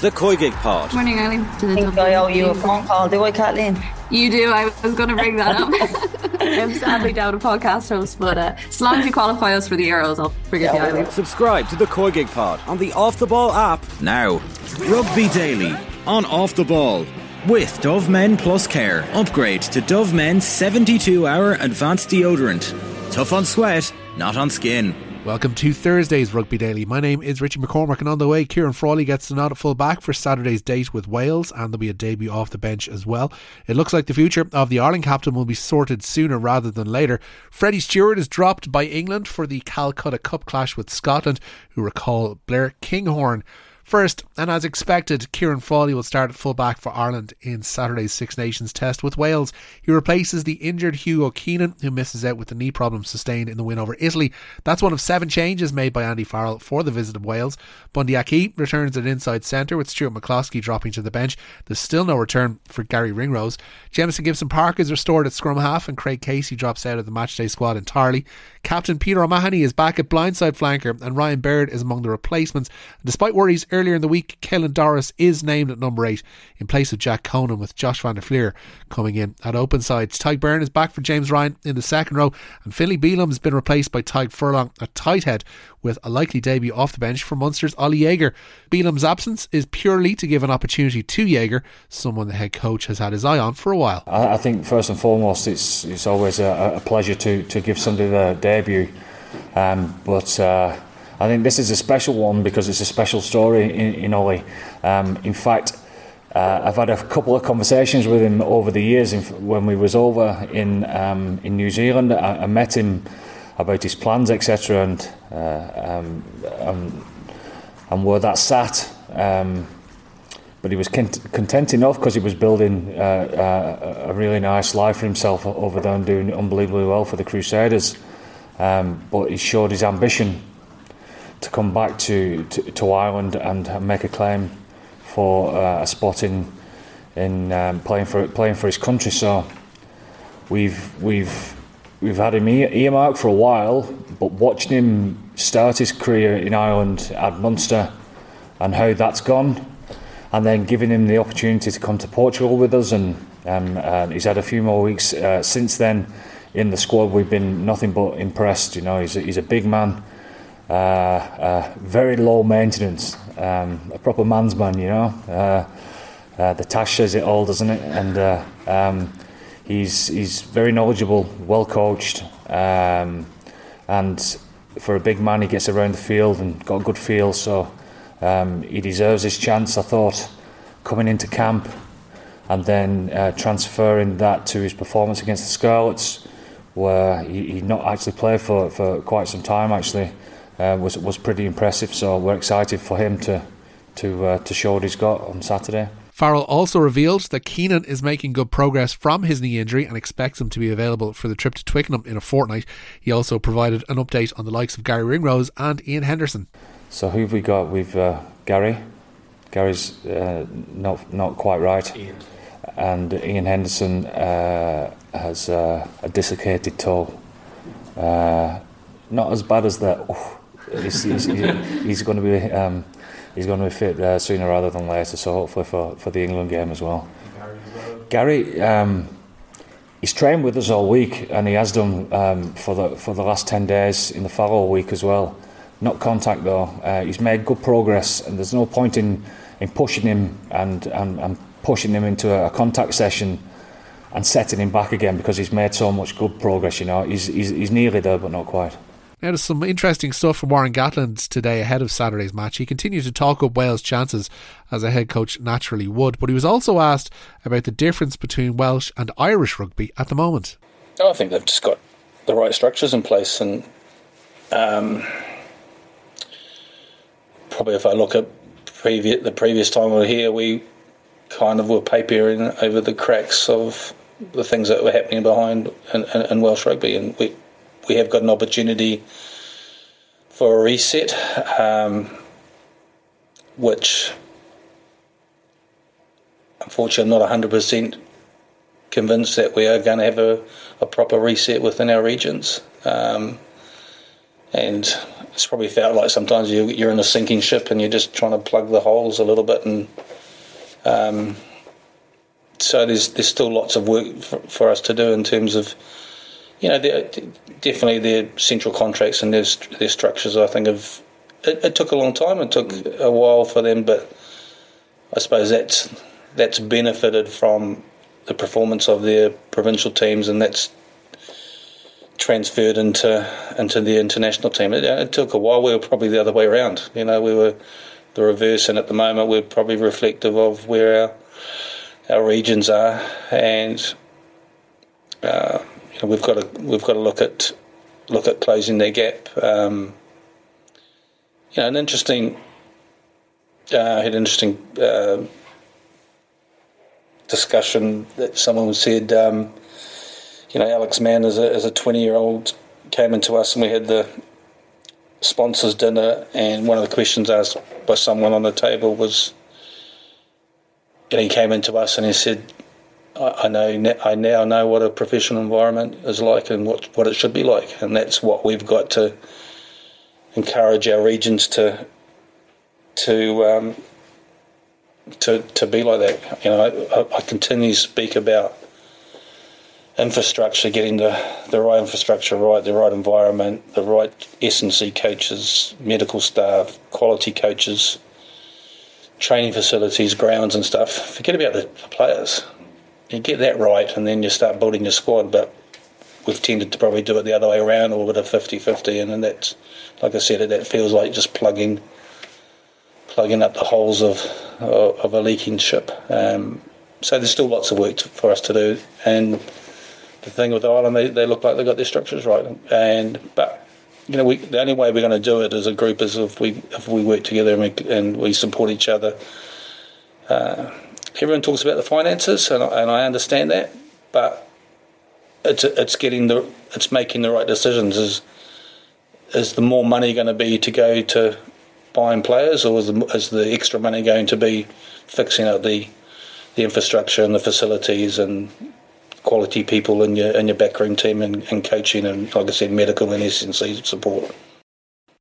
the Koigig Pod. Morning, Eileen. I think I owe you a phone call, do I, Kathleen? You do. I was going to bring that up. I'm sadly down a podcast host, but uh, as long as you qualify us for the Euros, I'll forgive you, Eileen. Subscribe to the Koigig Pod on the Off the Ball app now. Rugby Daily on Off the Ball. With Dove Men Plus Care, upgrade to Dove Men's 72 hour advanced deodorant. Tough on sweat, not on skin. Welcome to Thursday's Rugby Daily. My name is Richie McCormack, and on the way, Ciarán Frawley gets the nod at full back for Saturday's date with Wales, and there'll be a debut off the bench as well. It looks like the future of the Ireland captain will be sorted sooner rather than later. Freddie Steward is dropped by England for the Calcutta Cup clash with Scotland, who recall Blair Kinghorn First, and as expected, Ciarán Frawley will start at fullback for Ireland in Saturday's Six Nations test with Wales. He replaces the injured Hugo Keenan, who misses out with the knee problem sustained in the win over Italy. That's one of seven changes made by Andy Farrell for the visit of Wales. Bundee Aki returns at inside centre with Stuart McCloskey dropping to the bench. There's still no return for Gary Ringrose. Jamison Gibson Park is restored at scrum half, and Craig Casey drops out of the matchday squad entirely. Captain Peter O'Mahony is back at blindside flanker, and Ryan Baird is among the replacements. Despite worries earlier in the week, Caelan Doris is named at number eight in place of Jack Conan, with Josh van der Flier coming in at open sides. Tadhg Beirne is back for James Ryan in the second row, and Finlay Bealham has been replaced by Tadhg Furlong at tight head, with a likely debut off the bench for Munster's Oli Jager. Bealham's absence is purely to give an opportunity to Jager, someone the head coach has had his eye on for a while. I, I think first and foremost, it's it's always a, a pleasure to, to give somebody the debut, um, but. Uh, I think this is a special one because it's a special story in, in Oli. Um, in fact, uh, I've had a couple of conversations with him over the years. when we was over in um, in New Zealand, I, I, met him about his plans, etc., and, uh, um, um, and where that sat. Um, but he was content enough because he was building uh, uh, a really nice life for himself over there and doing unbelievably well for the Crusaders. Um, but he showed his ambition to come back to, to, to Ireland and make a claim for uh, a spot in in um, playing for playing for his country. So we've we've we've had him earmarked for a while, but watching him start his career in Ireland at Munster and how that's gone, and then giving him the opportunity to come to Portugal with us, and um, uh, he's had a few more weeks uh, since then in the squad. We've been nothing but impressed. You know, he's a, he's a big man uh, uh, very low maintenance, um, a proper man's man, you know. Uh, uh, the tash says it all, doesn't it? And um, he's he's very knowledgeable, well coached, um, and for a big man, he gets around the field and got a good feel. So um, he deserves his chance. I thought coming into camp and then uh, transferring that to his performance against the Scarlets, where he, he not actually played for for quite some time actually uh, was was pretty impressive. So we're excited for him to to uh, to show what he's got on Saturday. Farrell also revealed that Keenan is making good progress from his knee injury and expects him to be available for the trip to Twickenham in a fortnight. He also provided an update on the likes of Gary Ringrose and Ian Henderson. So who have we got? We've uh, Gary. Gary's uh, not not quite right. Ian. And Ian Henderson uh, has uh, a dislocated toe. not as bad as that. Oh, he's, he's, he's going to be um, he's going to be fit uh, sooner rather than later. So hopefully for, for the England game as well. Gary, um, he's trained with us all week, and he has done um, for the for the last ten days in the Faro week as well. Not contact though. Uh, he's made good progress, and there's no point in, in pushing him and, and, and pushing him into a, a contact session and setting him back again because he's made so much good progress. You know, he's he's, he's nearly there, but not quite. Now, there's some interesting stuff from Warren Gatland today ahead of Saturday's match. He continued to talk up Wales' chances, as a head coach naturally would, but he was also asked about the difference between Welsh and Irish rugby at the moment. Oh, I think they've just got the right structures in place, and um, probably if I look at the previous time we were here, we kind of were papering over the cracks of the things that were happening behind in, in Welsh rugby, and we we have got an opportunity for a reset, um, which unfortunately I'm not 100% convinced that we are going to have a, a proper reset within our regions. Um, and it's probably felt like sometimes you, you're in a sinking ship and you're just trying to plug the holes a little bit and um, so there's there's still lots of work for, for us to do in terms of you know definitely their central contracts and their their structures I think have it, it, took a long time it took a while for them but I suppose that's that's benefited from the performance of their provincial teams and that's transferred into into the international team. It, it, took a while. We were probably the other way around. You know, we were the reverse, and at the moment we're probably reflective of where our our regions are, and uh, you know, we've got to we've got to look at look at closing their gap. Um, you know, an interesting. Uh, had an interesting uh, discussion that someone said. Um, you know, Alex Mann as a as a twenty year old came into us and we had the sponsors dinner and one of the questions asked by someone on the table was and he came into us and he said I, know I now know what a professional environment is like and what what it should be like and that's what we've got to encourage our regions to to um, to to be like that you know I, I continue to speak about infrastructure, getting the, the right infrastructure right, the right environment, the right S&C coaches, medical staff, quality coaches, training facilities, grounds and stuff. Forget about the players. You get that right and then you start building your squad, but we've tended to probably do it the other way around or with a 50-50 and then that's, like I said, that feels like just plugging plugging up the holes of, of, a leaking ship. Um, so there's still lots of work to, for us to do and the thing with Ireland, they, they look like they've got their structures right. And but you know, we, the only way we're going to do it as a group is if we if we work together and we, and we support each other. Uh, everyone talks about the finances, and I, and I understand that, but it's it's getting the it's making the right decisions. Is is the more money going to be to go to buying players, or is the, is the extra money going to be fixing up the the infrastructure and the facilities and quality people in your in your backroom team and, and coaching and like I said, medical and S&C support.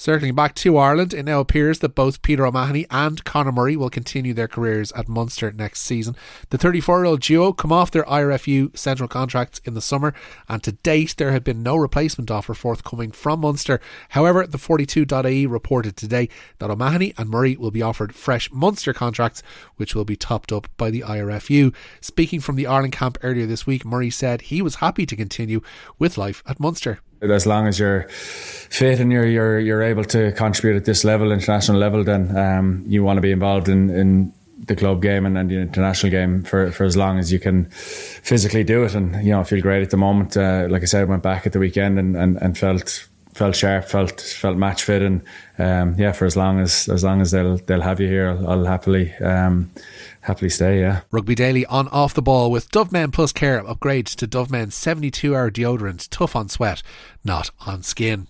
Circling back to Ireland, it now appears that both Peter O'Mahony and Conor Murray will continue their careers at Munster next season. The 34 year old duo come off their IRFU central contracts in the summer, and to date there had been no replacement offer forthcoming from Munster. However, the 42.ie reported today that O'Mahony and Murray will be offered fresh Munster contracts, which will be topped up by the IRFU. Speaking from the Ireland camp earlier this week, Murray said he was happy to continue with life at Munster as long as you're fit and you're you're you're able to contribute at this level, international level, then um, you want to be involved in, in the club game and, and, the international game for, for as long as you can physically do it. And you know, I feel great at the moment. Uh, like I said, I went back at the weekend and, and, and felt felt sharp, felt felt match fit, and um, yeah, for as long as as long as they'll they'll have you here, I'll, I'll happily. Um, happily stay, yeah. Rugby Daily on off the ball with Dove Men Plus Care upgrades to Dove Men's 72 hour deodorant, tough on sweat, not on skin.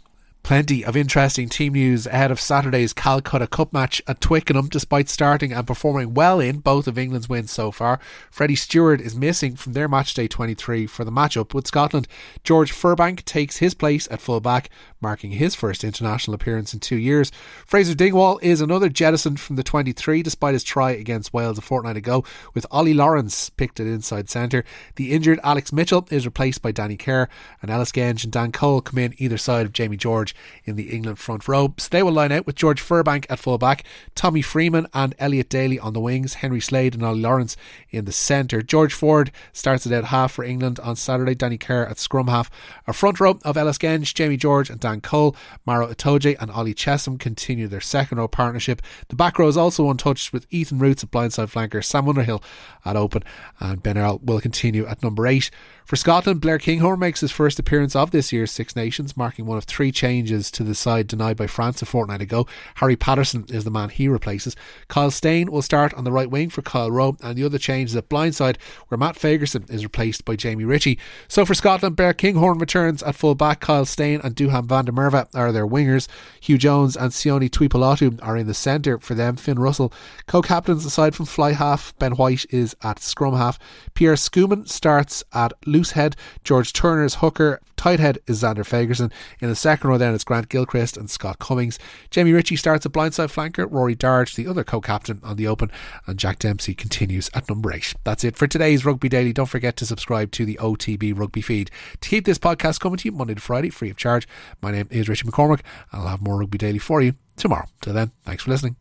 Plenty of interesting team news ahead of Saturday's Calcutta Cup match at Twickenham. Despite starting and performing well in both of England's wins so far, Freddie Steward is missing from their matchday 23 for the matchup with Scotland. George Furbank takes his place at fullback, marking his first international appearance in two years. Fraser Dingwall is another jettisoned from the 23 despite his try against Wales a fortnight ago, with Ollie Lawrence picked at inside centre. The injured Alex Mitchell is replaced by Danny Care, and Ellis Genge and Dan Cole come in either side of Jamie George in the England front row. So they will line out with George Furbank at fullback, Tommy Freeman and Elliot Daly on the wings, Henry Slade and Ollie Lawrence in the centre. George Ford starts at half for England on Saturday, Danny Care at scrum half. A front row of Ellis Genge, Jamie George and Dan Cole, Maro Itoje and Ollie Chessum continue their second row partnership. The back row is also untouched with Ethan Roots at blindside flanker, Sam Underhill at open and Ben Earl will continue at number 8. For Scotland, Blair Kinghorn makes his first appearance of this year's Six Nations, marking one of three changes to the side denied by France a fortnight ago. Harry Paterson is the man he replaces. Kyle Steyn will start on the right wing for Kyle Rowe, and the other change is at blindside, where Matt Fagerson is replaced by Jamie Ritchie. So for Scotland, Blair Kinghorn returns at full back. Kyle Steyn and Duhan van der Merwe are their wingers. Huw Jones and Sione Tuipulotu are in the centre for them. Finn Russell, co-captains aside from fly half. Ben White is at scrum half. Pierre Schoeman starts at loose head. George Turner's hooker. Tight head is Zander Fagerson. In the second row, then it's Grant Gilchrist and Scott Cummings. Jamie Ritchie starts at blindside flanker. Rory Darge, the other co captain on the open. And Jack Dempsey continues at number eight. That's it for today's Rugby Daily. Don't forget to subscribe to the OTB Rugby feed to keep this podcast coming to you Monday to Friday, free of charge. My name is Richie McCormack. I'll have more Rugby Daily for you tomorrow. Till then, thanks for listening.